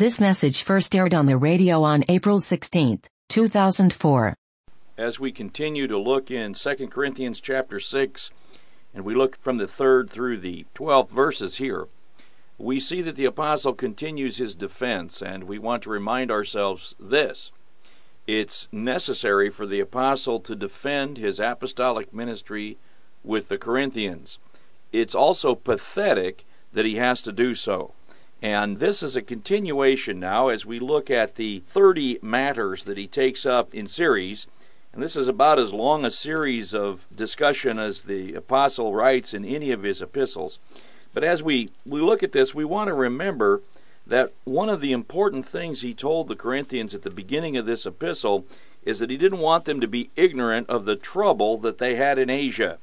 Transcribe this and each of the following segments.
This message first aired on the radio on April 16, 2004. As we continue to look in 2 Corinthians chapter 6, and we look from the 3rd through the 12th verses here, we see that the apostle continues his defense, and we want to remind ourselves this. It's necessary for the apostle to defend his apostolic ministry with the Corinthians. It's also pathetic that he has to do so. And this is a continuation now as we look at the 30 matters that he takes up in series. And this is about as long a series of discussion as the apostle writes in any of his epistles. But as we, we look at this, we want to remember that one of the important things he told the Corinthians at the beginning of this epistle is that he didn't want them to be ignorant of the trouble that they had in Asia.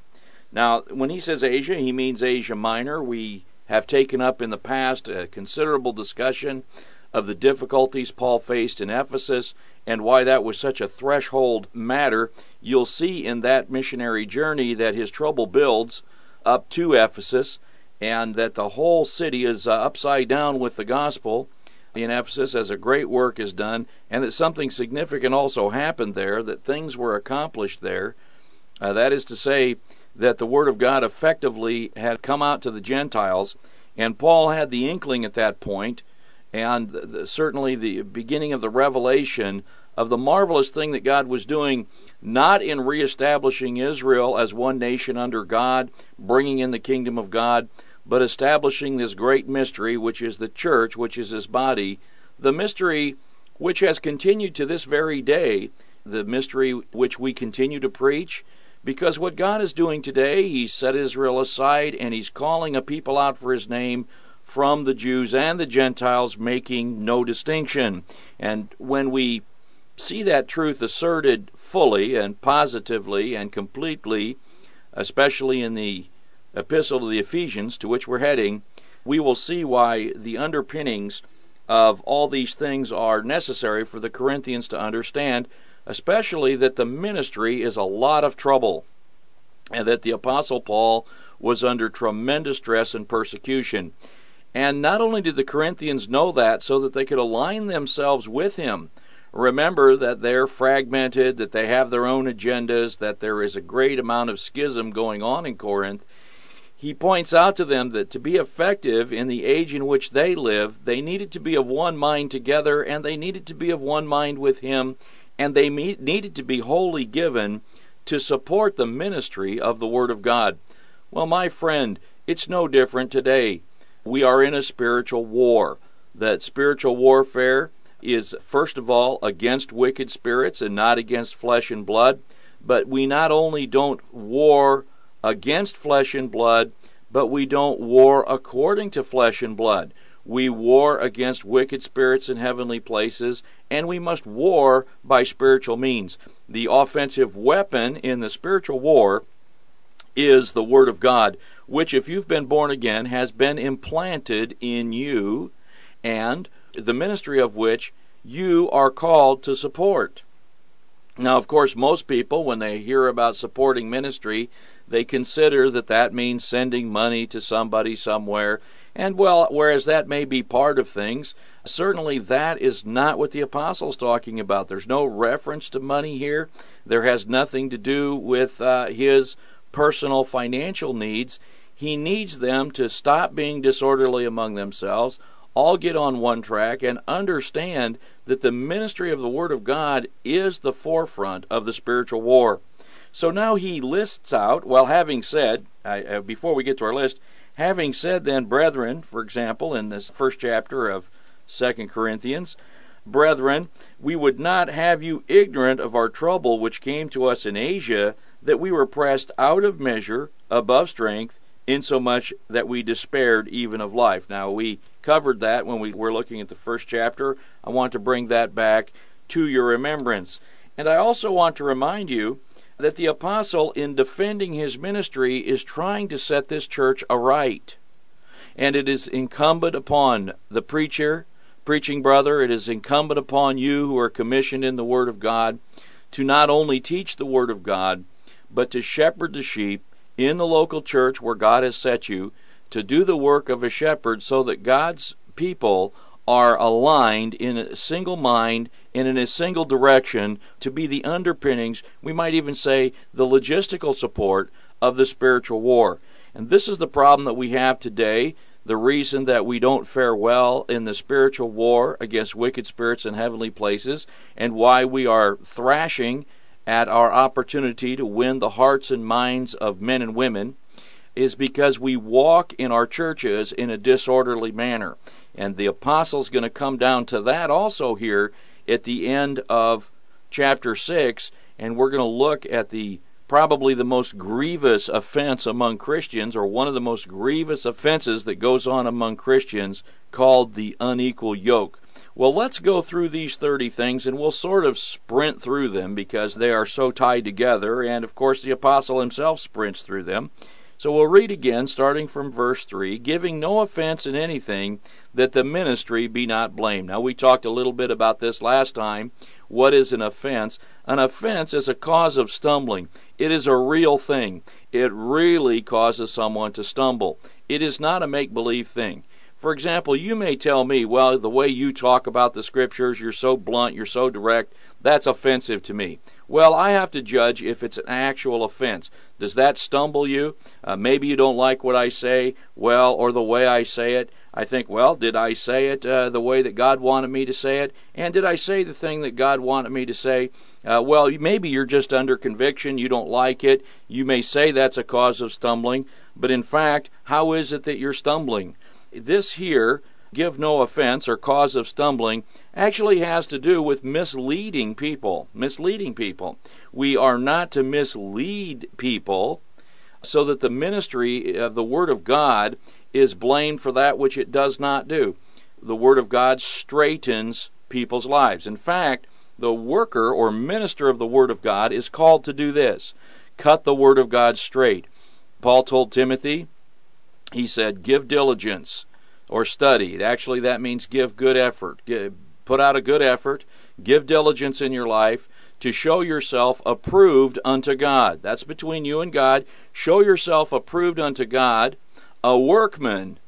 Now, when he says Asia, he means Asia Minor. We have taken up in the past a considerable discussion of the difficulties Paul faced in Ephesus and why that was such a threshold matter. You'll see in that missionary journey that his trouble builds up to Ephesus and that the whole city is uh, upside down with the gospel in Ephesus as a great work is done, and that something significant also happened there, that things were accomplished there. Uh, that is to say, that the Word of God effectively had come out to the Gentiles, and Paul had the inkling at that point, and the, certainly the beginning of the revelation of the marvelous thing that God was doing, not in reestablishing Israel as one nation under God, bringing in the kingdom of God, but establishing this great mystery, which is the church, which is his body, the mystery which has continued to this very day, the mystery which we continue to preach because what God is doing today, He's set Israel aside and He's calling a people out for His name from the Jews and the Gentiles, making no distinction. And when we see that truth asserted fully and positively and completely, especially in the epistle to the Ephesians, to which we're heading, we will see why the underpinnings of all these things are necessary for the Corinthians to understand especially that the ministry is a lot of trouble, and that the Apostle Paul was under tremendous stress and persecution. And not only did the Corinthians know that so that they could align themselves with him, remember that they're fragmented, that they have their own agendas, that there is a great amount of schism going on in Corinth. He points out to them that to be effective in the age in which they live, they needed to be of one mind together and they needed to be of one mind with him and they needed to be wholly given to support the ministry of the Word of God. Well, my friend, it's no different today. We are in a spiritual war. That spiritual warfare is, first of all, against wicked spirits and not against flesh and blood. But we not only don't war against flesh and blood, but we don't war according to flesh and blood. We war against wicked spirits in heavenly places, and we must war by spiritual means. The offensive weapon in the spiritual war is the Word of God, which, if you've been born again, has been implanted in you, and the ministry of which you are called to support. Now, of course, most people, when they hear about supporting ministry, they consider that that means sending money to somebody somewhere and well, whereas that may be part of things, certainly that is not what the apostle's talking about. There's no reference to money here. There has nothing to do with uh, his personal financial needs. He needs them to stop being disorderly among themselves, all get on one track, and understand that the ministry of the Word of God is the forefront of the spiritual war. So now he lists out, well, having said, uh, before we get to our list, Having said then, brethren, for example, in this first chapter of Second Corinthians, brethren, we would not have you ignorant of our trouble which came to us in Asia, that we were pressed out of measure, above strength, insomuch that we despaired even of life. Now, we covered that when we were looking at the first chapter. I want to bring that back to your remembrance. And I also want to remind you that the apostle, in defending his ministry, is trying to set this church aright. And it is incumbent upon the preacher, preaching brother, it is incumbent upon you who are commissioned in the Word of God to not only teach the Word of God, but to shepherd the sheep in the local church where God has set you, to do the work of a shepherd so that God's people are aligned in a single mind and in a single direction to be the underpinnings, we might even say the logistical support of the spiritual war. And this is the problem that we have today. The reason that we don't fare well in the spiritual war against wicked spirits in heavenly places, and why we are thrashing at our opportunity to win the hearts and minds of men and women, is because we walk in our churches in a disorderly manner. And the apostle's going to come down to that also here at the end of chapter 6, and we're going to look at the probably the most grievous offense among Christians, or one of the most grievous offenses that goes on among Christians, called the unequal yoke. Well, let's go through these 30 things and we'll sort of sprint through them because they are so tied together, and of course, the apostle himself sprints through them. So we'll read again, starting from verse 3 giving no offense in anything, that the ministry be not blamed. Now, we talked a little bit about this last time. What is an offense? An offense is a cause of stumbling. It is a real thing. It really causes someone to stumble. It is not a make believe thing. For example, you may tell me, well, the way you talk about the scriptures, you're so blunt, you're so direct, that's offensive to me. Well, I have to judge if it's an actual offense. Does that stumble you? Uh, maybe you don't like what I say, well, or the way I say it. I think, well, did I say it uh, the way that God wanted me to say it? And did I say the thing that God wanted me to say? Uh, well, maybe you're just under conviction, you don't like it. You may say that's a cause of stumbling, but in fact, how is it that you're stumbling? This here, give no offense or cause of stumbling, actually has to do with misleading people. Misleading people. We are not to mislead people so that the ministry of the Word of God is blamed for that which it does not do. The Word of God straightens people's lives. In fact, the worker or minister of the Word of God is called to do this cut the Word of God straight. Paul told Timothy, he said, give diligence or study. Actually, that means give good effort. Put out a good effort. Give diligence in your life to show yourself approved unto God. That's between you and God. Show yourself approved unto God a workman.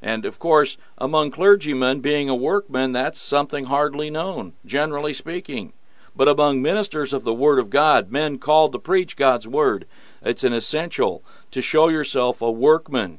And of course, among clergymen, being a workman, that's something hardly known, generally speaking. But among ministers of the Word of God, men called to preach God's Word, it's an essential to show yourself a workman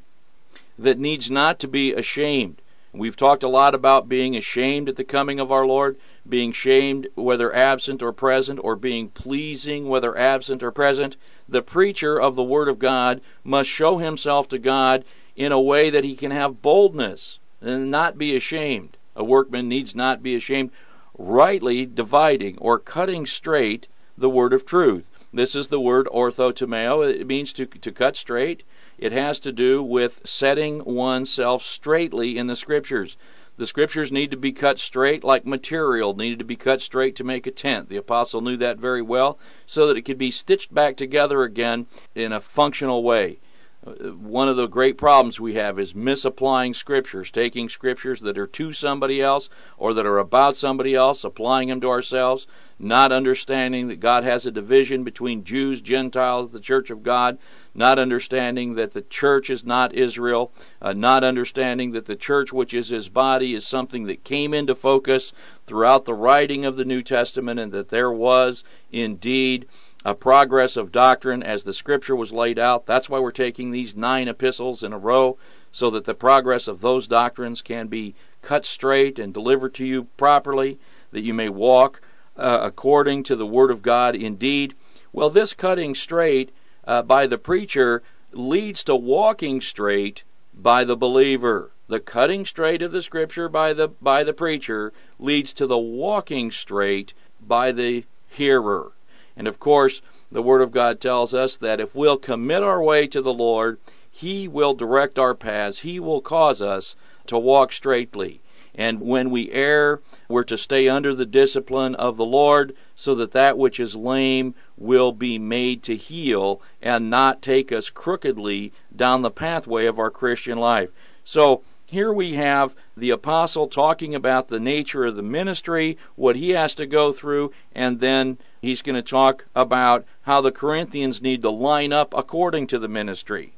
that needs not to be ashamed. We've talked a lot about being ashamed at the coming of our Lord, being shamed whether absent or present, or being pleasing whether absent or present. The preacher of the Word of God must show himself to God in a way that he can have boldness and not be ashamed. A workman needs not be ashamed, rightly dividing or cutting straight the word of truth. This is the word orthotomeo. It means to, to cut straight. It has to do with setting oneself straightly in the scriptures. The scriptures need to be cut straight like material needed to be cut straight to make a tent. The apostle knew that very well so that it could be stitched back together again in a functional way uh, one of the great problems we have is misapplying scriptures, taking scriptures that are to somebody else or that are about somebody else, applying them to ourselves, not understanding that God has a division between Jews, Gentiles, the church of God, not understanding that the church is not Israel, uh, not understanding that the church, which is his body, is something that came into focus throughout the writing of the New Testament, and that there was indeed a progress of doctrine as the scripture was laid out. That's why we're taking these nine epistles in a row, so that the progress of those doctrines can be cut straight and delivered to you properly, that you may walk uh, according to the Word of God indeed. Well, this cutting straight uh, by the preacher leads to walking straight by the believer. The cutting straight of the Scripture by the by the preacher leads to the walking straight by the hearer. And of course, the Word of God tells us that if we'll commit our way to the Lord, He will direct our paths. He will cause us to walk straightly. And when we err, we're to stay under the discipline of the Lord so that that which is lame will be made to heal and not take us crookedly down the pathway of our Christian life. So here we have the apostle talking about the nature of the ministry, what he has to go through, and then he's going to talk about how the Corinthians need to line up according to the ministry.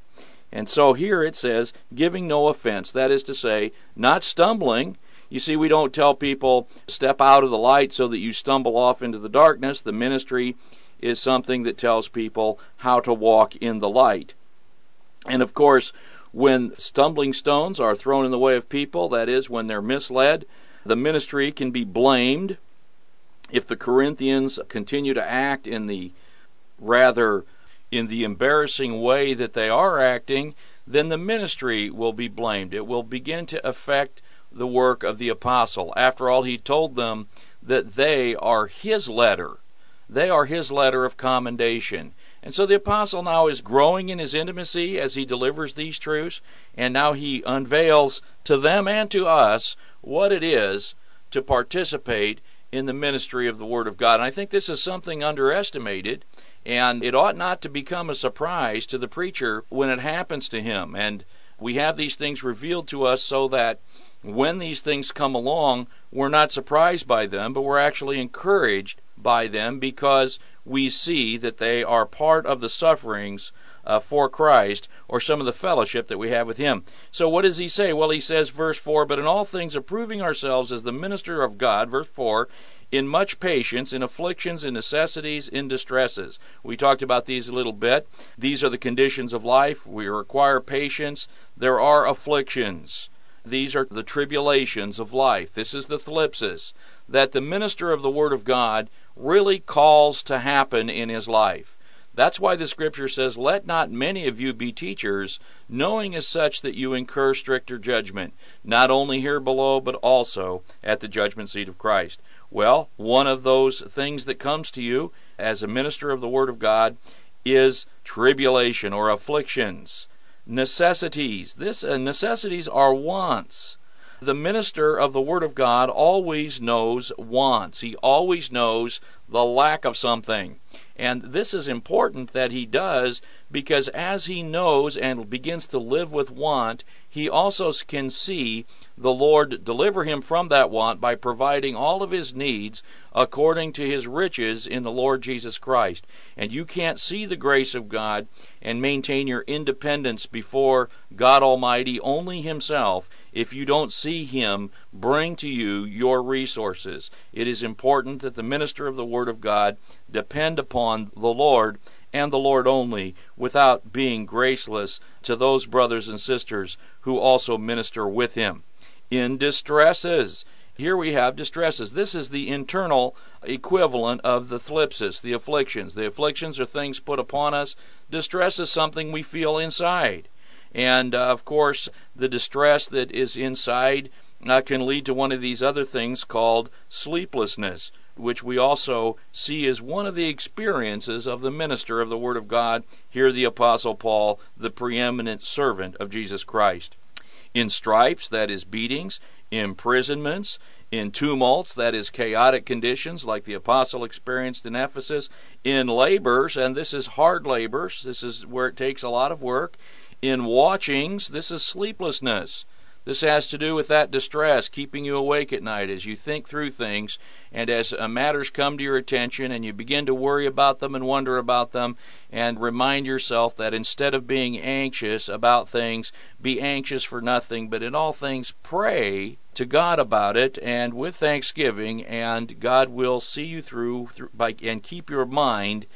And so here it says, giving no offense, that is to say, not stumbling. You see, we don't tell people step out of the light so that you stumble off into the darkness. The ministry is something that tells people how to walk in the light. And of course, when stumbling stones are thrown in the way of people, that is, when they're misled, the ministry can be blamed. If the Corinthians continue to act in the rather in the embarrassing way that they are acting, then the ministry will be blamed. It will begin to affect the work of the apostle. After all, he told them that they are his letter. They are his letter of commendation. And so the apostle now is growing in his intimacy as he delivers these truths, and now he unveils to them and to us what it is to participate in the ministry of the Word of God. And I think this is something underestimated, and it ought not to become a surprise to the preacher when it happens to him. And we have these things revealed to us so that when these things come along, we're not surprised by them, but we're actually encouraged by them because we see that they are part of the sufferings uh, for Christ or some of the fellowship that we have with Him. So, what does He say? Well, He says, verse 4 But in all things approving ourselves as the minister of God, verse 4, in much patience, in afflictions, in necessities, in distresses. We talked about these a little bit. These are the conditions of life. We require patience. There are afflictions. These are the tribulations of life. This is the thlipsis that the minister of the Word of God really calls to happen in his life. That's why the scripture says, Let not many of you be teachers, knowing as such that you incur stricter judgment, not only here below, but also at the judgment seat of Christ. Well, one of those things that comes to you as a minister of the Word of God is tribulation or afflictions, necessities. This uh, necessities are wants the minister of the Word of God always knows wants. He always knows the lack of something. And this is important that he does because as he knows and begins to live with want, he also can see the Lord deliver him from that want by providing all of his needs according to his riches in the Lord Jesus Christ. And you can't see the grace of God and maintain your independence before God Almighty, only Himself, if you don't see Him bring to you your resources. It is important that the minister of the Word of God depend upon the Lord and the Lord only, without being graceless to those brothers and sisters who also minister with him. In distresses, here we have distresses. This is the internal equivalent of the thlipsis, the afflictions. The afflictions are things put upon us. Distress is something we feel inside. And uh, of course, the distress that is inside uh, can lead to one of these other things called sleeplessness which we also see as one of the experiences of the minister of the Word of God, here the Apostle Paul, the preeminent servant of Jesus Christ. In stripes, that is beatings, imprisonments, in tumults, that is chaotic conditions like the apostle experienced in Ephesus, in labors, and this is hard labors, this is where it takes a lot of work, in watchings, this is sleeplessness. This has to do with that distress, keeping you awake at night as you think through things and as uh, matters come to your attention and you begin to worry about them and wonder about them and remind yourself that instead of being anxious about things, be anxious for nothing, but in all things pray to God about it and with thanksgiving and God will see you through, through by, and keep your mind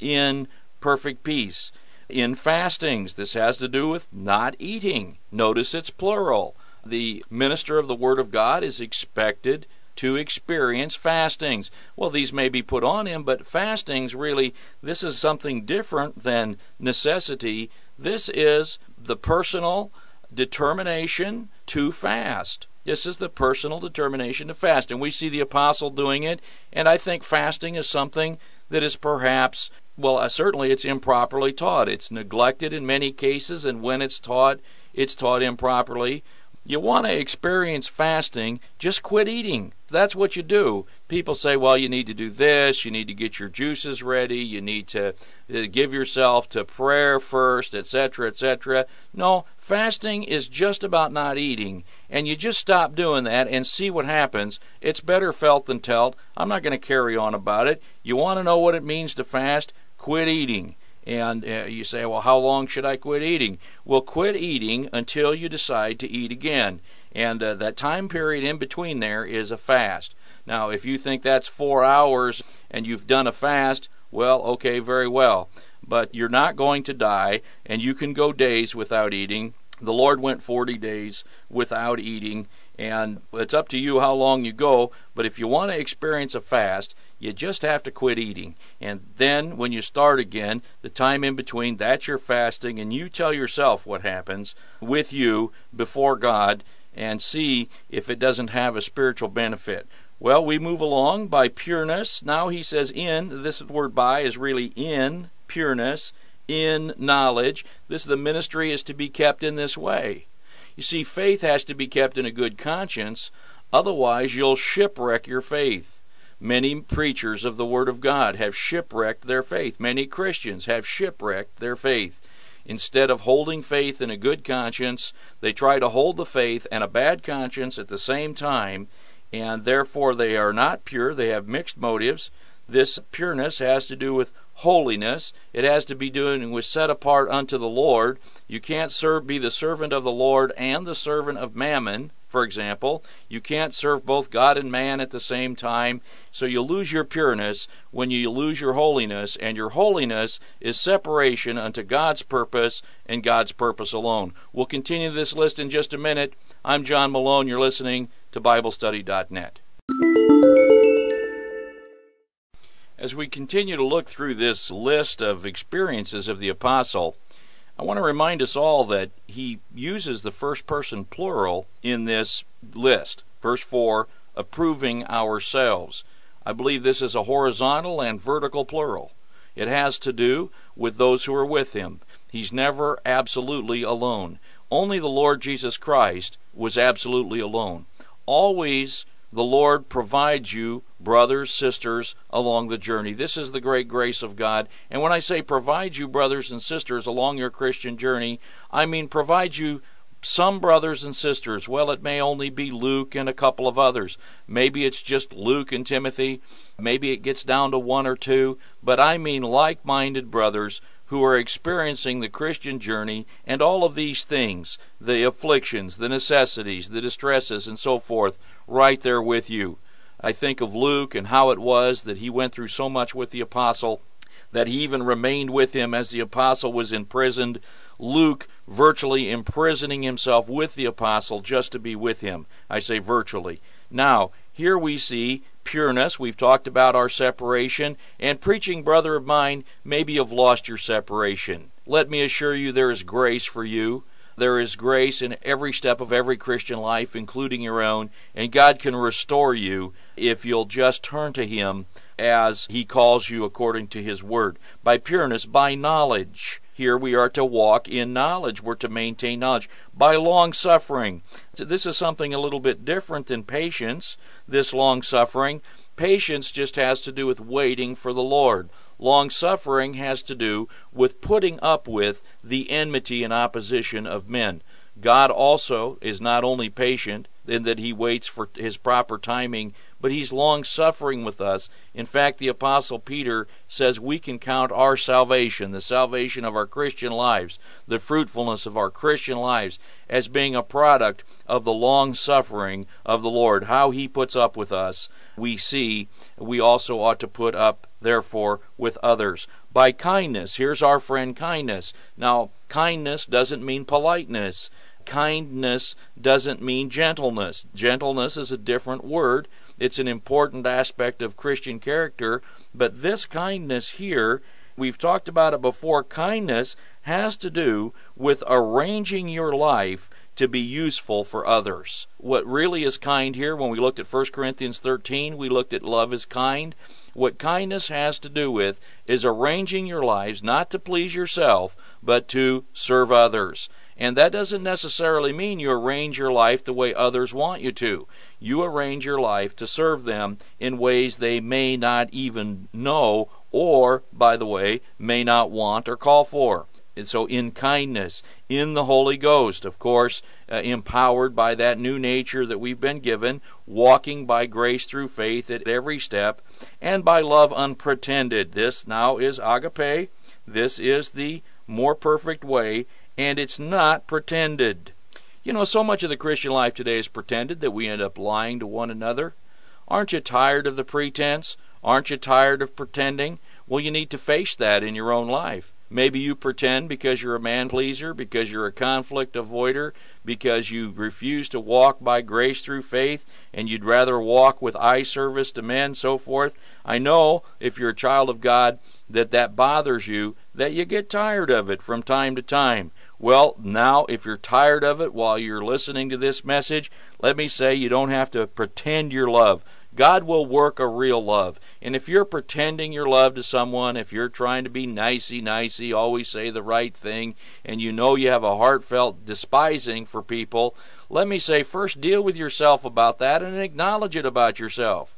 in perfect peace in fastings. This has to do with not eating. Notice it's plural. The minister of the Word of God is expected to experience fastings. Well, these may be put on him, but fastings really, this is something different than necessity. This is the personal determination to fast. This is the personal determination to fast. And we see the apostle doing it, and I think fasting is something that is perhaps well, uh, certainly it's improperly taught. It's neglected in many cases, and when it's taught, it's taught improperly. You want to experience fasting, just quit eating. That's what you do. People say, well, you need to do this, you need to get your juices ready, you need to uh, give yourself to prayer first, etc., etc. No, fasting is just about not eating, and you just stop doing that and see what happens. It's better felt than told. I'm not going to carry on about it. You want to know what it means to fast? Quit eating. And uh, you say, well, how long should I quit eating? Well, quit eating until you decide to eat again. And uh, that time period in between there is a fast. Now, if you think that's four hours and you've done a fast, well, okay, very well. But you're not going to die, and you can go days without eating. The Lord went 40 days without eating, and it's up to you how long you go. But if you want to experience a fast, you just have to quit eating. And then when you start again, the time in between, that's your fasting, and you tell yourself what happens with you before God and see if it doesn't have a spiritual benefit. Well, we move along by pureness. Now he says in, this word by is really in pureness, in knowledge. This the ministry is to be kept in this way. You see, faith has to be kept in a good conscience, otherwise you'll shipwreck your faith. Many preachers of the Word of God have shipwrecked their faith. Many Christians have shipwrecked their faith. Instead of holding faith in a good conscience, they try to hold the faith and a bad conscience at the same time, and therefore they are not pure. They have mixed motives. This pureness has to do with holiness. It has to be doing with set apart unto the Lord. You can't serve be the servant of the Lord and the servant of mammon for example. You can't serve both God and man at the same time, so you lose your pureness when you lose your holiness, and your holiness is separation unto God's purpose and God's purpose alone. We'll continue this list in just a minute. I'm John Malone. You're listening to BibleStudy.net. As we continue to look through this list of experiences of the apostle, I want to remind us all that he uses the first person plural in this list. Verse 4 approving ourselves. I believe this is a horizontal and vertical plural. It has to do with those who are with him. He's never absolutely alone. Only the Lord Jesus Christ was absolutely alone. Always the Lord provides you brothers, sisters along the journey. This is the great grace of God. And when I say provide you brothers and sisters along your Christian journey, I mean provide you some brothers and sisters. Well, it may only be Luke and a couple of others. Maybe it's just Luke and Timothy. Maybe it gets down to one or two. But I mean like minded brothers who are experiencing the Christian journey and all of these things the afflictions, the necessities, the distresses, and so forth right there with you. I think of Luke and how it was that he went through so much with the apostle that he even remained with him as the apostle was imprisoned. Luke virtually imprisoning himself with the apostle just to be with him. I say virtually. Now, here we see pureness. We've talked about our separation. And preaching, brother of mine, maybe you've lost your separation. Let me assure you there is grace for you. There is grace in every step of every Christian life, including your own, and God can restore you if you'll just turn to Him as He calls you according to His Word. By pureness, by knowledge. Here we are to walk in knowledge. We're to maintain knowledge. By long suffering. This is something a little bit different than patience, this long suffering. Patience just has to do with waiting for the Lord. Long suffering has to do with putting up with the enmity and opposition of men. God also is not only patient in that he waits for his proper timing, but he's long suffering with us. In fact, the Apostle Peter says we can count our salvation, the salvation of our Christian lives, the fruitfulness of our Christian lives, as being a product of the long suffering of the Lord. How he puts up with us, we see we also ought to put up therefore, with others. By kindness, here's our friend kindness. Now, kindness doesn't mean politeness. Kindness doesn't mean gentleness. Gentleness is a different word. It's an important aspect of Christian character, but this kindness here, we've talked about it before, kindness has to do with arranging your life to be useful for others. What really is kind here, when we looked at 1 Corinthians 13, we looked at love is kind. What kindness has to do with is arranging your lives not to please yourself, but to serve others. And that doesn't necessarily mean you arrange your life the way others want you to. You arrange your life to serve them in ways they may not even know, or, by the way, may not want or call for. And so, in kindness, in the Holy Ghost, of course, uh, empowered by that new nature that we've been given, walking by grace through faith at every step, and by love unpretended. This now is agape. This is the more perfect way, and it's not pretended. You know, so much of the Christian life today is pretended that we end up lying to one another. Aren't you tired of the pretense? Aren't you tired of pretending? Well, you need to face that in your own life. Maybe you pretend because you're a man pleaser, because you're a conflict avoider, because you refuse to walk by grace through faith, and you'd rather walk with eye service to men, so forth. I know if you're a child of God that that bothers you, that you get tired of it from time to time. Well, now, if you're tired of it while you're listening to this message, let me say you don't have to pretend your love. God will work a real love. And if you're pretending your love to someone, if you're trying to be nicey nicey, always say the right thing, and you know you have a heartfelt despising for people, let me say first deal with yourself about that and acknowledge it about yourself.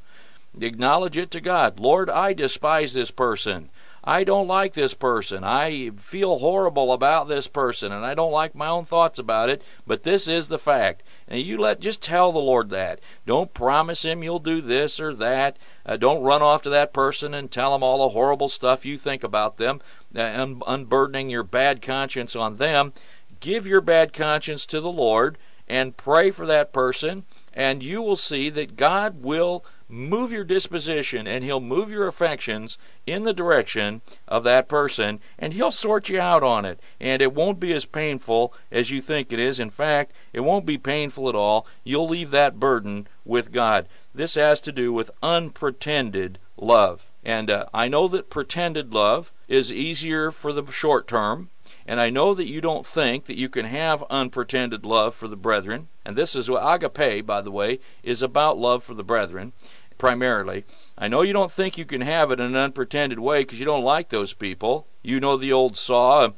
Acknowledge it to God. Lord, I despise this person. I don't like this person. I feel horrible about this person, and I don't like my own thoughts about it, but this is the fact. And you let just tell the Lord that. Don't promise him you'll do this or that. Uh, don't run off to that person and tell them all the horrible stuff you think about them, uh, un- unburdening your bad conscience on them. Give your bad conscience to the Lord and pray for that person, and you will see that God will move your disposition and he'll move your affections in the direction of that person and he'll sort you out on it. And it won't be as painful as you think it is. In fact it won't be painful at all. You'll leave that burden with god. This has to do with unpretended love. And uh, i know that pretended love is easier for the short term and I know that you don't think that you can have unpretended love for the brethren. And this is what agape, by the way, is about love for the brethren primarily. I know you don't think you can have it in an unpretended way because you don't like those people. You know the old saw,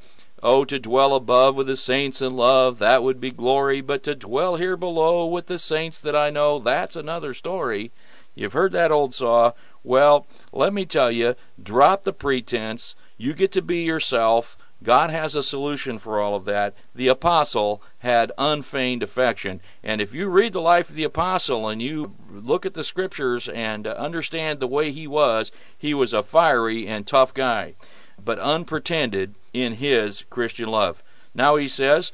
Oh, to dwell above with the saints in love, that would be glory, but to dwell here below with the saints that I know, that's another story. You've heard that old saw. Well, let me tell you, drop the pretense. You get to be yourself. God has a solution for all of that. The apostle had unfeigned affection. And if you read the life of the apostle and you look at the scriptures and understand the way he was, he was a fiery and tough guy, but unpretended in his Christian love. Now he says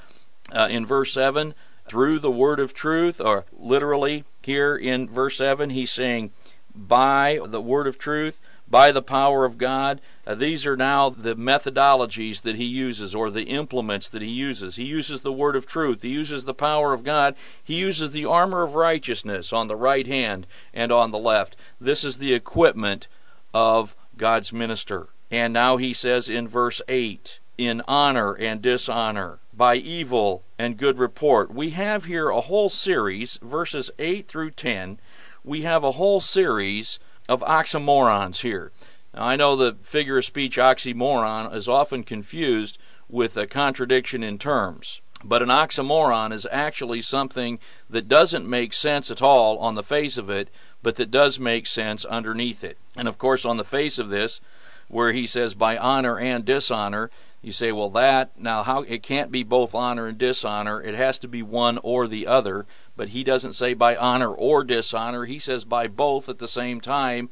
uh, in verse 7 through the word of truth, or literally here in verse 7, he's saying, by the word of truth, by the power of God. Uh, these are now the methodologies that he uses or the implements that he uses. He uses the word of truth, he uses the power of God, he uses the armor of righteousness on the right hand and on the left. This is the equipment of God's minister. And now he says in verse 8, in honor and dishonor, by evil and good report. We have here a whole series, verses 8 through 10. We have a whole series of oxymorons here. Now, I know the figure of speech oxymoron is often confused with a contradiction in terms. But an oxymoron is actually something that doesn't make sense at all on the face of it, but that does make sense underneath it. And of course, on the face of this, where he says by honor and dishonor, you say, well, that, now, how, it can't be both honor and dishonor. It has to be one or the other. But he doesn't say by honor or dishonor. He says by both at the same time.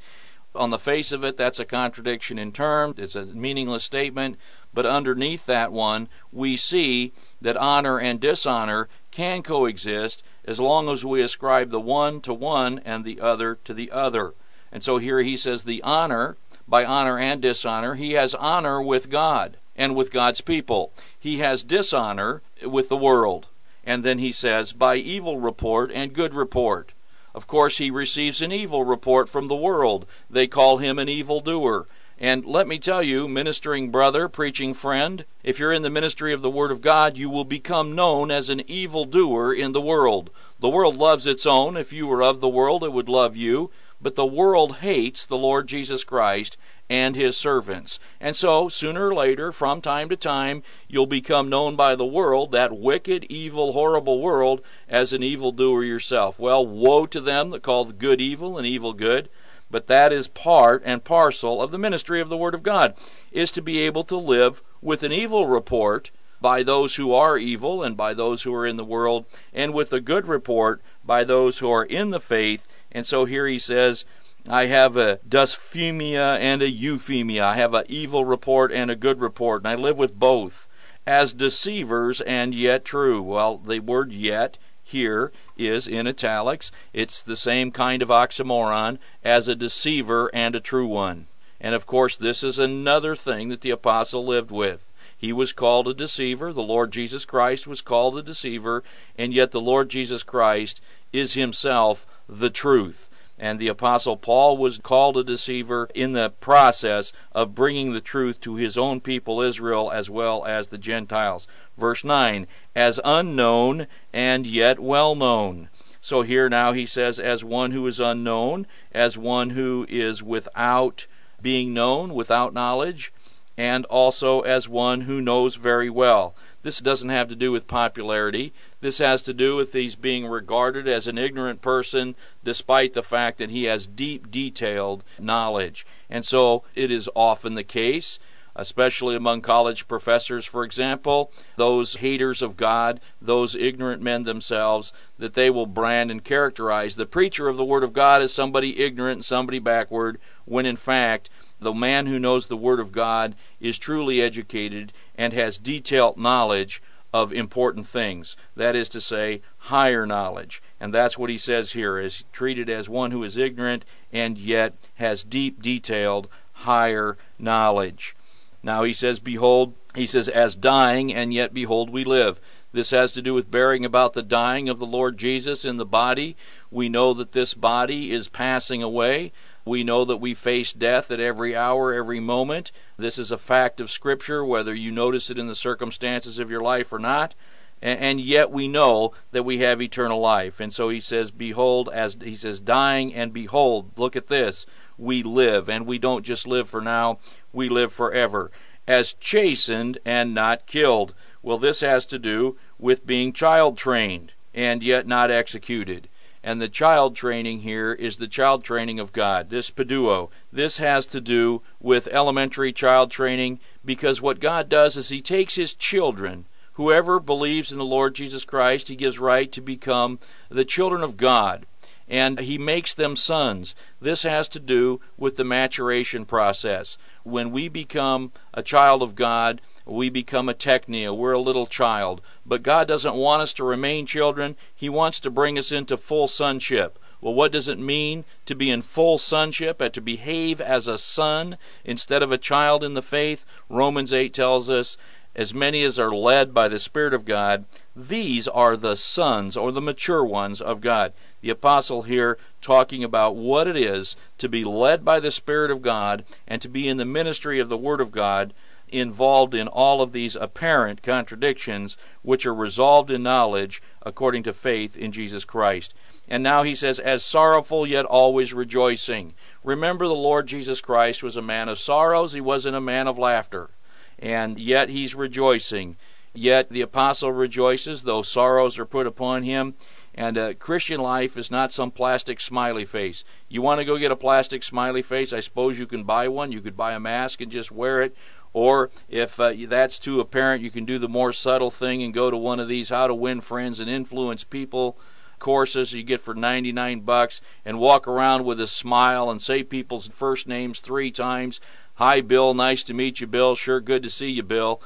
On the face of it, that's a contradiction in terms. It's a meaningless statement. But underneath that one, we see that honor and dishonor can coexist as long as we ascribe the one to one and the other to the other. And so here he says the honor, by honor and dishonor, he has honor with God and with God's people. He has dishonor with the world. And then he says, by evil report and good report. Of course, he receives an evil report from the world. They call him an evildoer. And let me tell you, ministering brother, preaching friend, if you're in the ministry of the Word of God, you will become known as an evildoer in the world. The world loves its own. If you were of the world, it would love you. But the world hates the Lord Jesus Christ and his servants. And so, sooner or later, from time to time, you'll become known by the world, that wicked, evil, horrible world, as an evildoer yourself. Well, woe to them that call the good evil and evil good. But that is part and parcel of the ministry of the Word of God, is to be able to live with an evil report by those who are evil and by those who are in the world, and with a good report by those who are in the faith. And so here he says, I have a dysphemia and a euphemia. I have an evil report and a good report, and I live with both. as deceivers and yet true. Well, the word yet here is in italics. It's the same kind of oxymoron as a deceiver and a true one. And of course, this is another thing that the apostle lived with. He was called a deceiver. The Lord Jesus Christ was called a deceiver. And yet, the Lord Jesus Christ is himself the truth. And the Apostle Paul was called a deceiver in the process of bringing the truth to his own people Israel as well as the Gentiles. Verse 9, as unknown and yet well known. So here now he says, as one who is unknown, as one who is without being known, without knowledge, and also as one who knows very well. This doesn't have to do with popularity. This has to do with these being regarded as an ignorant person despite the fact that he has deep, detailed knowledge. And so it is often the case especially among college professors, for example, those haters of God, those ignorant men themselves, that they will brand and characterize the preacher of the Word of God as somebody ignorant and somebody backward, when in fact, the man who knows the Word of God is truly educated and has detailed knowledge of important things. That is to say, higher knowledge. And that's what he says here is treated as one who is ignorant and yet has deep, detailed, higher knowledge. Now he says, Behold, he says, as dying, and yet behold, we live. This has to do with bearing about the dying of the Lord Jesus in the body. We know that this body is passing away. We know that we face death at every hour, every moment. This is a fact of Scripture, whether you notice it in the circumstances of your life or not. And yet we know that we have eternal life. And so he says, Behold, as he says, dying, and behold, look at this, we live. And we don't just live for now, we live forever. As chastened and not killed. Well, this has to do with being child trained and yet not executed. And the child training here is the child training of God, this paideuo. This has to do with elementary child training because what God does is He takes His children, whoever believes in the Lord Jesus Christ, He gives right to become the children of God. And He makes them sons. This has to do with the maturation process. When we become a child of God, we become a teknia. We're a little child. But God doesn't want us to remain children. He wants to bring us into full sonship. Well, what does it mean to be in full sonship and to behave as a son instead of a child in the faith? Romans 8 tells us, as many as are led by the Spirit of God, these are the sons or the mature ones of God. The apostle here talking about what it is to be led by the Spirit of God and to be in the ministry of the Word of God involved in all of these apparent contradictions, which are resolved in knowledge according to faith in Jesus Christ. And now he says, as sorrowful yet always rejoicing. Remember, the Lord Jesus Christ was a man of sorrows, he wasn't a man of laughter. And yet he's rejoicing. Yet the apostle rejoices, though sorrows are put upon him. And uh, Christian life is not some plastic smiley face. You want to go get a plastic smiley face? I suppose you can buy one. You could buy a mask and just wear it. Or if uh, that's too apparent, you can do the more subtle thing and go to one of these how to win friends and influence people courses you get for 99 bucks and walk around with a smile and say people's first names three times. Hi, Bill. Nice to meet you, Bill. Sure, good to see you, Bill.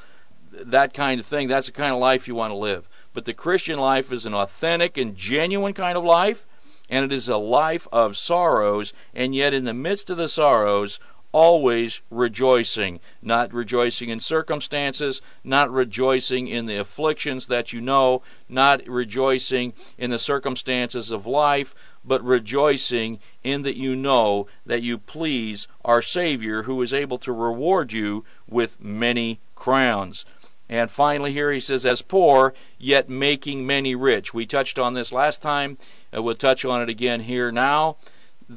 That kind of thing. That's the kind of life you want to live. But the Christian life is an authentic and genuine kind of life, and it is a life of sorrows, and yet in the midst of the sorrows, always rejoicing, not rejoicing in circumstances, not rejoicing in the afflictions that you know, not rejoicing in the circumstances of life, but rejoicing in that you know that you please our Savior who is able to reward you with many crowns. And finally, here he says, as poor, yet making many rich. We touched on this last time. and we'll touch on it again here now.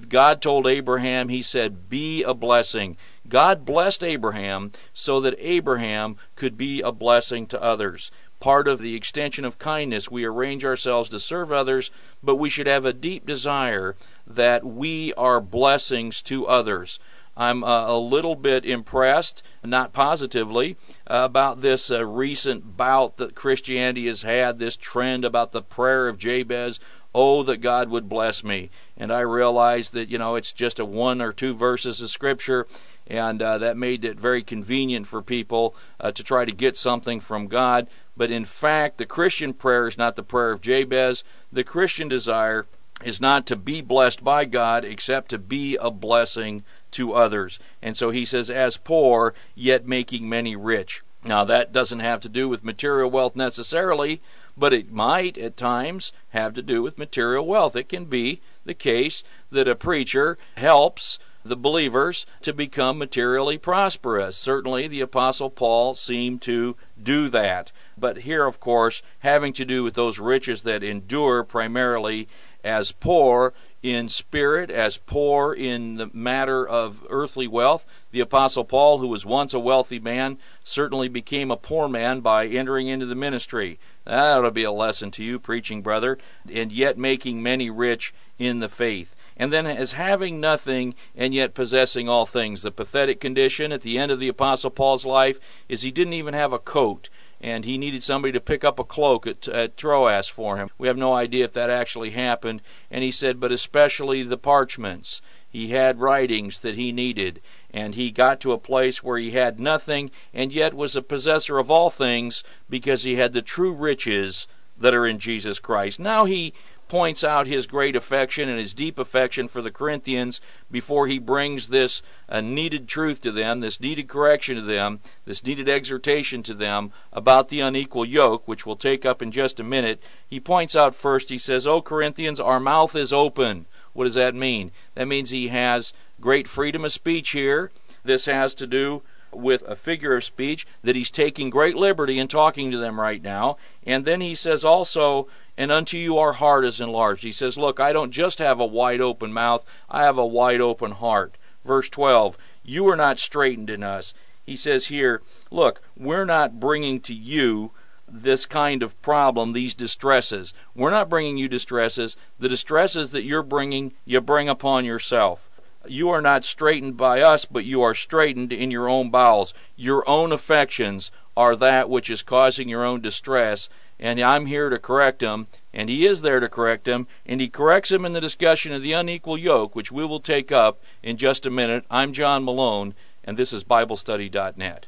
God told Abraham, He said, Be a blessing. God blessed Abraham so that Abraham could be a blessing to others. Part of the extension of kindness, we arrange ourselves to serve others, but we should have a deep desire that we are blessings to others. I'm uh, a little bit impressed, not positively, about this uh, recent bout that Christianity has had, this trend about the prayer of Jabez Oh, that God would bless me. And I realized that, you know, it's just a one or two verses of Scripture, and uh, that made it very convenient for people uh, to try to get something from God. But in fact, the Christian prayer is not the prayer of Jabez. The Christian desire is not to be blessed by God, except to be a blessing to others. And so he says, as poor, yet making many rich. Now, that doesn't have to do with material wealth necessarily, but it might at times have to do with material wealth. It can be the case that a preacher helps the believers to become materially prosperous. Certainly, the Apostle Paul seemed to do that. But here, of course, having to do with those riches that endure primarily as poor in spirit, as poor in the matter of earthly wealth. The Apostle Paul, who was once a wealthy man, certainly became a poor man by entering into the ministry. That ought to be a lesson to you, preaching brother, and yet making many rich in the faith. And then as having nothing and yet possessing all things. The pathetic condition at the end of the Apostle Paul's life is he didn't even have a coat and he needed somebody to pick up a cloak at, at Troas for him. We have no idea if that actually happened. And he said, but especially the parchments. He had writings that he needed, and he got to a place where he had nothing, and yet was a possessor of all things because he had the true riches that are in Jesus Christ. Now he points out his great affection and his deep affection for the Corinthians before he brings this uh, needed truth to them, this needed correction to them, this needed exhortation to them about the unequal yoke, which we'll take up in just a minute. He points out first, he says, O Corinthians, our mouth is open. What does that mean? That means he has great freedom of speech here. This has to do with a figure of speech that he's taking great liberty in talking to them right now. And then he says also, and unto you our heart is enlarged. He says, Look, I don't just have a wide open mouth, I have a wide open heart. Verse 12, You are not straitened in us. He says here, Look, we're not bringing to you this kind of problem, these distresses. We're not bringing you distresses. The distresses that you're bringing, you bring upon yourself. You are not straitened by us, but you are straitened in your own bowels. Your own affections are that which is causing your own distress, and I'm here to correct him, and he is there to correct him, and he corrects him in the discussion of the unequal yoke, which we will take up in just a minute. I'm John Malone, and this is BibleStudy.net.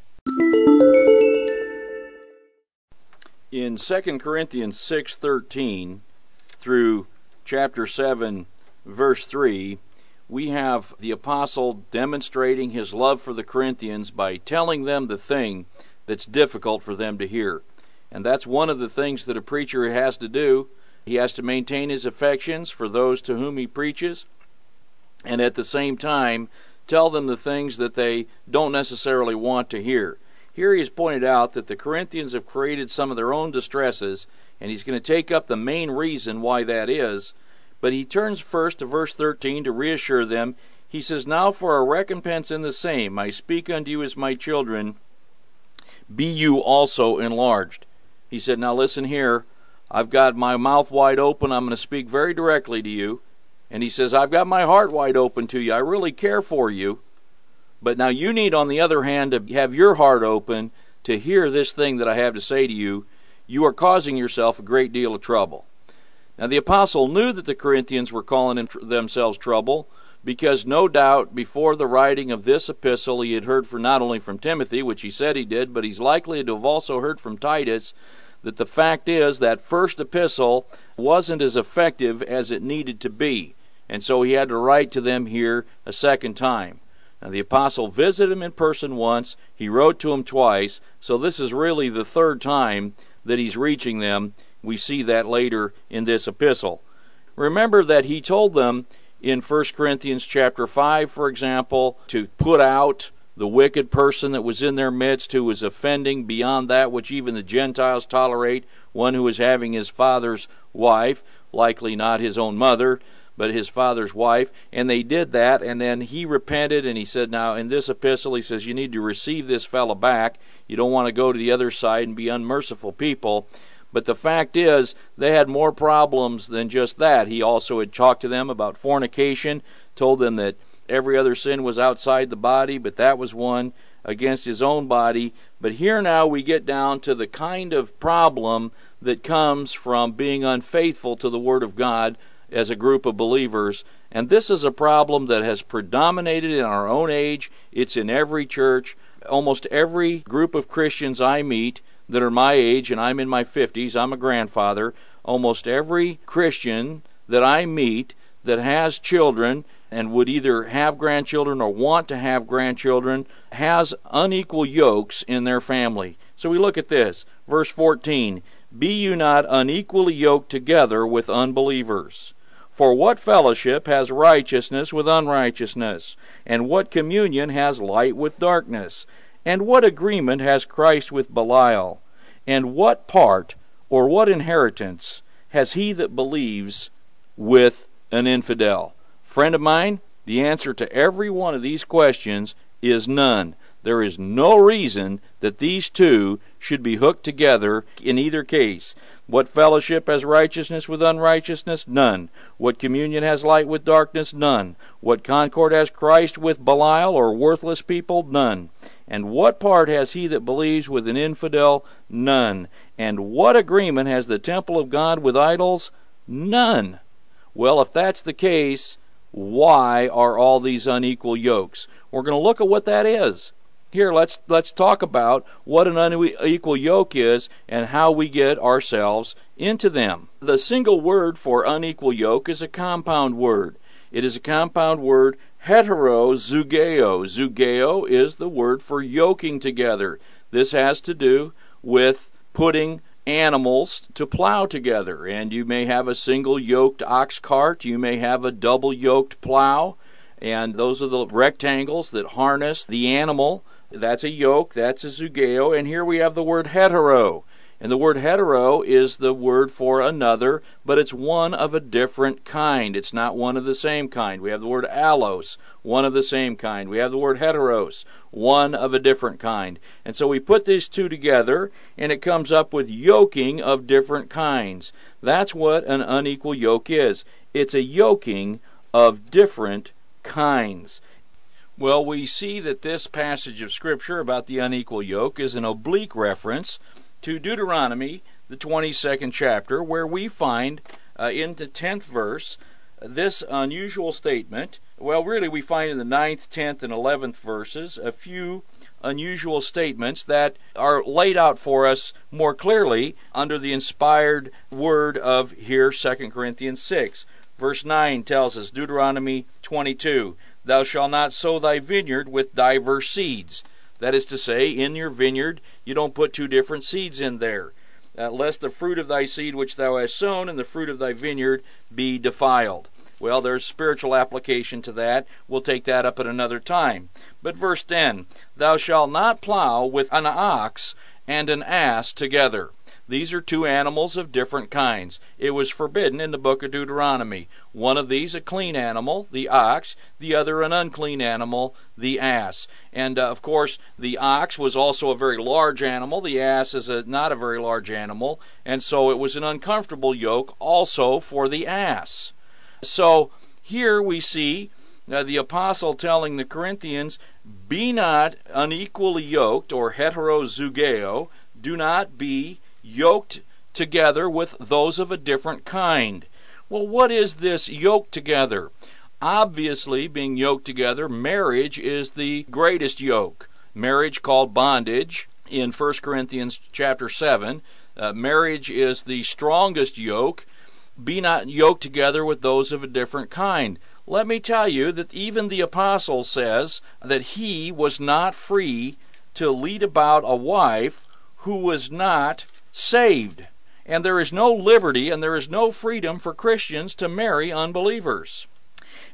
In 2 Corinthians 6:13 through chapter 7 verse 3, we have the apostle demonstrating his love for the Corinthians by telling them the thing that's difficult for them to hear. And that's one of the things that a preacher has to do. He has to maintain his affections for those to whom he preaches, and at the same time tell them the things that they don't necessarily want to hear. Here he has pointed out that the Corinthians have created some of their own distresses, and he's going to take up the main reason why that is. But he turns first to verse 13 to reassure them. He says, Now for a recompense in the same, I speak unto you as my children, be you also enlarged. He said, Now listen here. I've got my mouth wide open. I'm going to speak very directly to you. And he says, I've got my heart wide open to you. I really care for you. But now you need, on the other hand, to have your heart open to hear this thing that I have to say to you. You are causing yourself a great deal of trouble. Now, the apostle knew that the Corinthians were calling themselves trouble because no doubt before the writing of this epistle he had heard from not only from Timothy, which he said he did, but he's likely to have also heard from Titus that the fact is that first epistle wasn't as effective as it needed to be, and so he had to write to them here a second time. Now, the apostle visited him in person once, he wrote to him twice, so this is really the third time that he's reaching them. We see that later in this epistle. Remember that he told them in 1 Corinthians chapter 5, for example, to put out the wicked person that was in their midst who was offending beyond that which even the Gentiles tolerate, one who was having his father's wife, likely not his own mother, but his father's wife, and they did that, and then he repented, and he said, Now, in this epistle, he says, You need to receive this fellow back. You don't want to go to the other side and be unmerciful people. But the fact is, they had more problems than just that. He also had talked to them about fornication, told them that Every other sin was outside the body, but that was one against his own body. But here now we get down to the kind of problem that comes from being unfaithful to the Word of God as a group of believers. And this is a problem that has predominated in our own age. It's in every church. Almost every group of Christians I meet that are my age, and I'm in my 50s, I'm a grandfather. Almost every Christian that I meet that has children and would either have grandchildren or want to have grandchildren has unequal yokes in their family. So we look at this. Verse 14 Be you not unequally yoked together with unbelievers. For what fellowship has righteousness with unrighteousness? And what communion has light with darkness? And what agreement has Christ with Belial? And what part or what inheritance has he that believes with an infidel? Friend of mine, the answer to every one of these questions is none. There is no reason that these two should be hooked together in either case. What fellowship has righteousness with unrighteousness? None. What communion has light with darkness? None. What concord has Christ with Belial or worthless people? None. And what part has he that believes with an infidel? None. And what agreement has the temple of God with idols? None. Well, if that's the case, why are all these unequal yokes? We're going to look at what that is. Here, let's let's talk about what an unequal yoke is and how we get ourselves into them. The single word for unequal yoke is a compound word. It is a compound word hetero zugeo. Zugeo is the word for yoking together. This has to do with putting animals to plow together. And you may have a single yoked ox cart, you may have a double yoked plow, and those are the rectangles that harness the animal that's a yoke, that's a zugeo, and here we have the word hetero. And the word hetero is the word for another, but it's one of a different kind. It's not one of the same kind. We have the word allos, one of the same kind. We have the word heteros, one of a different kind. And so we put these two together, and it comes up with yoking of different kinds. That's what an unequal yoke is. It's a yoking of different kinds. Well, we see that this passage of Scripture about the unequal yoke is an oblique reference to Deuteronomy, the 22nd chapter, where we find uh, in the 10th verse this unusual statement. Well, really, we find in the 9th, 10th, and 11th verses a few unusual statements that are laid out for us more clearly under the inspired word of here 2 Corinthians 6. Verse 9 tells us, Deuteronomy 22, Thou shalt not sow thy vineyard with diverse seeds. That is to say, in your vineyard, you don't put two different seeds in there, uh, lest the fruit of thy seed which thou hast sown and the fruit of thy vineyard be defiled. Well, there's spiritual application to that. We'll take that up at another time. But verse 10 Thou shalt not plow with an ox and an ass together. These are two animals of different kinds. It was forbidden in the book of Deuteronomy. One of these a clean animal, the ox, the other an unclean animal, the ass. And uh, of course, the ox was also a very large animal. The ass is a, not a very large animal, and so it was an uncomfortable yoke also for the ass. So here we see uh, the apostle telling the Corinthians, "Be not unequally yoked, or heterozugeo. Do not be yoked together with those of a different kind. Well, what is this yoked together? Obviously, being yoked together, marriage is the greatest yoke. Marriage called bondage in 1 Corinthians chapter 7. Uh, marriage is the strongest yoke. Be not yoked together with those of a different kind. Let me tell you that even the apostle says that he was not free to lead about a wife who was not saved. And there is no liberty and there is no freedom for Christians to marry unbelievers.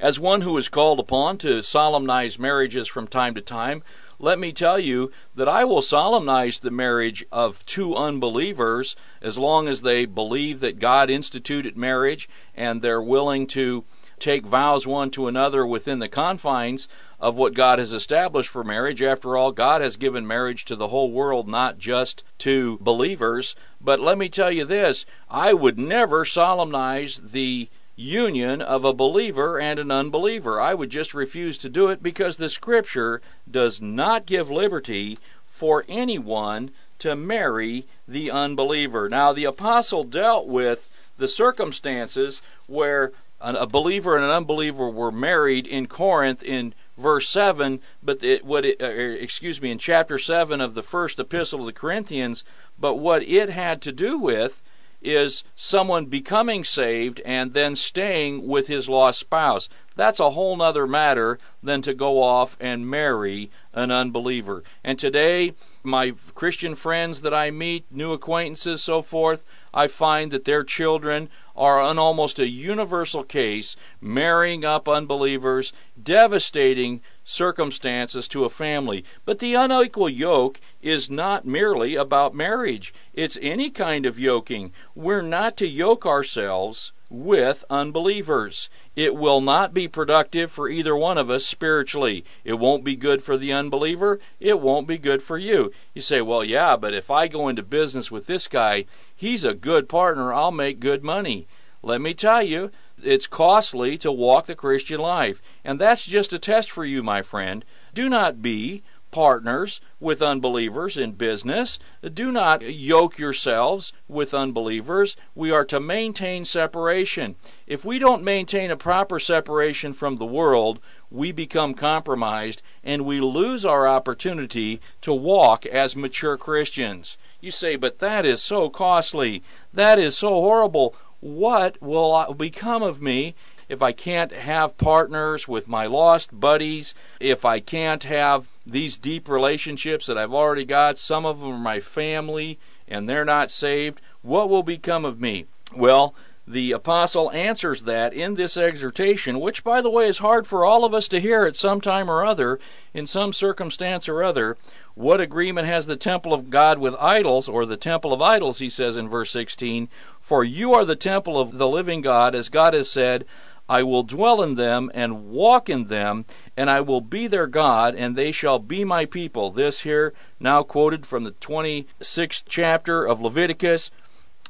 As one who is called upon to solemnize marriages from time to time, let me tell you that I will solemnize the marriage of two unbelievers as long as they believe that God instituted marriage and they're willing to take vows one to another within the confines of what God has established for marriage. After all, God has given marriage to the whole world, not just to believers. But let me tell you this I would never solemnize the union of a believer and an unbeliever. I would just refuse to do it because the Scripture does not give liberty for anyone to marry the unbeliever. Now, the apostle dealt with the circumstances where a believer and an unbeliever were married in Corinth in verse 7, but it, what it, uh, excuse me, in chapter 7 of the first epistle of the Corinthians, but what it had to do with is someone becoming saved and then staying with his lost spouse. That's a whole nother matter than to go off and marry an unbeliever. And today, my Christian friends that I meet, new acquaintances, so forth, I find that their children are an almost a universal case, marrying up unbelievers, devastating circumstances to a family. But the unequal yoke is not merely about marriage, it's any kind of yoking. We're not to yoke ourselves with unbelievers. It will not be productive for either one of us spiritually. It won't be good for the unbeliever. It won't be good for you. You say, well, yeah, but if I go into business with this guy, he's a good partner. I'll make good money. Let me tell you, it's costly to walk the Christian life. And that's just a test for you, my friend. Do not be partners with unbelievers in business. Do not yoke yourselves with unbelievers. We are to maintain separation. If we don't maintain a proper separation from the world, we become compromised and we lose our opportunity to walk as mature Christians. You say, but that is so costly. That is so horrible. What will become of me if I can't have partners with my lost buddies, if I can't have these deep relationships that I've already got, some of them are my family and they're not saved, what will become of me? Well, the apostle answers that in this exhortation, which, by the way, is hard for all of us to hear at some time or other, in some circumstance or other. What agreement has the temple of God with idols, or the temple of idols, he says in verse 16? For you are the temple of the living God, as God has said, I will dwell in them and walk in them, and I will be their God, and they shall be my people. This here, now quoted from the 26th chapter of Leviticus.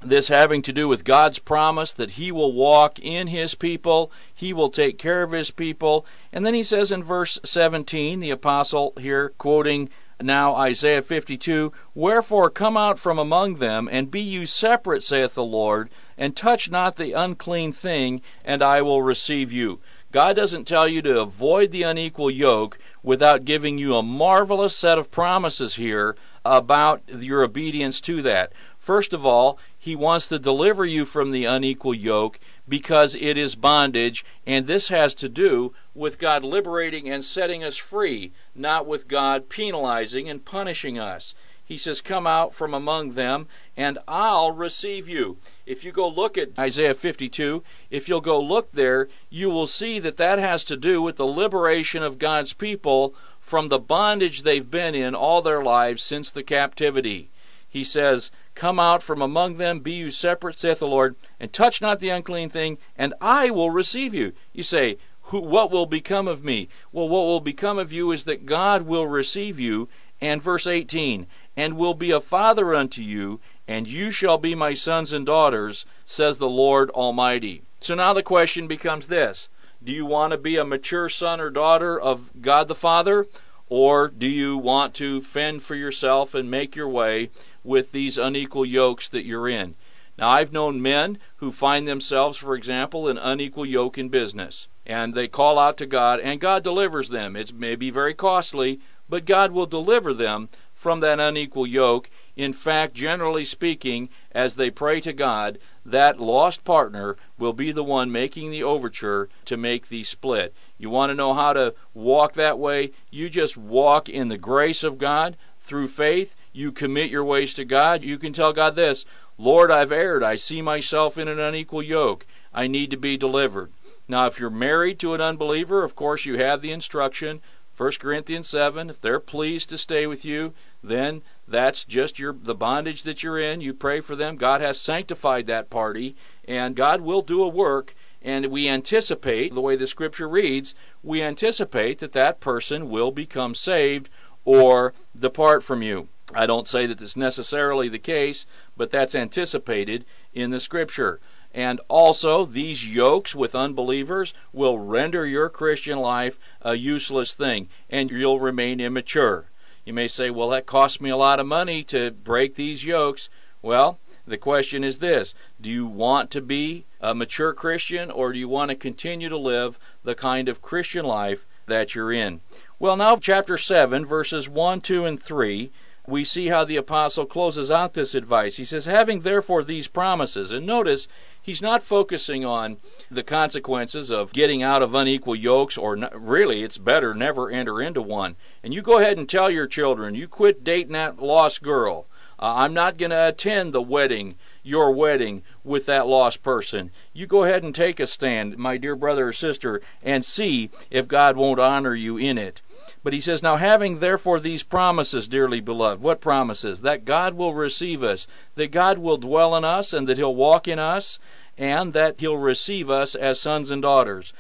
This having to do with God's promise that He will walk in His people, He will take care of His people. And then he says in verse 17, the apostle here quoting now Isaiah 52 Wherefore come out from among them, and be you separate, saith the Lord, and touch not the unclean thing, and I will receive you. God doesn't tell you to avoid the unequal yoke without giving you a marvelous set of promises here about your obedience to that. First of all, He wants to deliver you from the unequal yoke because it is bondage, and this has to do with God liberating and setting us free, not with God penalizing and punishing us. He says, Come out from among them, and I'll receive you. If you go look at Isaiah 52, if you'll go look there, you will see that that has to do with the liberation of God's people from the bondage they've been in all their lives since the captivity. He says, Come out from among them, be you separate, saith the Lord, and touch not the unclean thing, and I will receive you. You say, Who, What will become of me? Well, what will become of you is that God will receive you. And verse 18, and will be a father unto you, and you shall be my sons and daughters, says the Lord Almighty. So now the question becomes this Do you want to be a mature son or daughter of God the Father? Or do you want to fend for yourself and make your way with these unequal yokes that you're in? Now, I've known men who find themselves, for example, in unequal yoke in business, and they call out to God, and God delivers them. It may be very costly, but God will deliver them from that unequal yoke. In fact, generally speaking, as they pray to God, that lost partner will be the one making the overture to make the split. You want to know how to walk that way? You just walk in the grace of God through faith. You commit your ways to God. You can tell God this Lord, I've erred. I see myself in an unequal yoke. I need to be delivered. Now, if you're married to an unbeliever, of course, you have the instruction 1 Corinthians 7, if they're pleased to stay with you, then that's just your the bondage that you're in. You pray for them. God has sanctified that party, and God will do a work. And we anticipate, the way the scripture reads, we anticipate that that person will become saved or depart from you. I don't say that it's necessarily the case, but that's anticipated in the scripture. And also, these yokes with unbelievers will render your Christian life a useless thing, and you'll remain immature. You may say, well, that cost me a lot of money to break these yokes. Well, the question is this Do you want to be a mature Christian or do you want to continue to live the kind of Christian life that you're in? Well, now, chapter 7, verses 1, 2, and 3, we see how the apostle closes out this advice. He says, Having therefore these promises, and notice he's not focusing on the consequences of getting out of unequal yokes, or really, it's better never enter into one. And you go ahead and tell your children, you quit dating that lost girl. Uh, I'm not going to attend the wedding, your wedding, with that lost person. You go ahead and take a stand, my dear brother or sister, and see if God won't honor you in it. But he says, Now having therefore these promises, dearly beloved, what promises? That God will receive us, that God will dwell in us, and that he'll walk in us, and that he'll receive us as sons and daughters.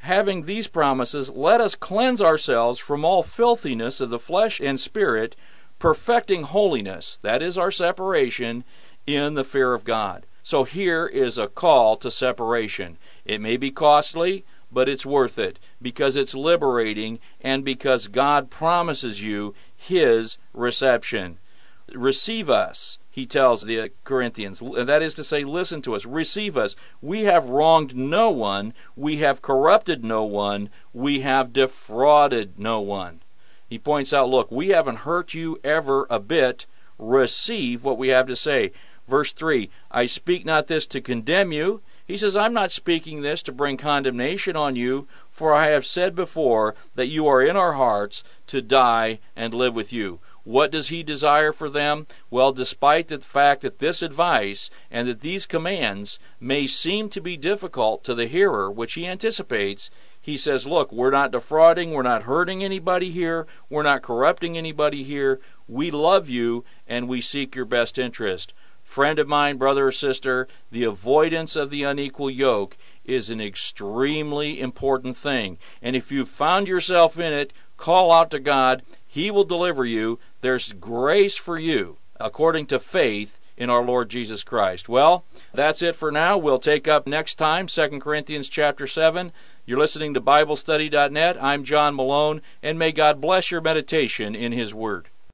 Having these promises, let us cleanse ourselves from all filthiness of the flesh and spirit perfecting holiness, that is our separation, in the fear of God. So here is a call to separation. It may be costly, but it's worth it because it's liberating and because God promises you His reception. Receive us, he tells the Corinthians. That is to say, listen to us, receive us. We have wronged no one, we have corrupted no one, we have defrauded no one. He points out, look, we haven't hurt you ever a bit. Receive what we have to say. Verse 3 I speak not this to condemn you. He says, I'm not speaking this to bring condemnation on you, for I have said before that you are in our hearts to die and live with you. What does he desire for them? Well, despite the fact that this advice and that these commands may seem to be difficult to the hearer, which he anticipates, he says, Look, we're not defrauding, we're not hurting anybody here, we're not corrupting anybody here. We love you and we seek your best interest. Friend of mine, brother or sister, the avoidance of the unequal yoke is an extremely important thing. And if you've found yourself in it, call out to God. He will deliver you. There's grace for you according to faith in our Lord Jesus Christ. Well, that's it for now. We'll take up next time 2 Corinthians chapter 7. You're listening to BibleStudy.net. I'm John Malone, and may God bless your meditation in His Word.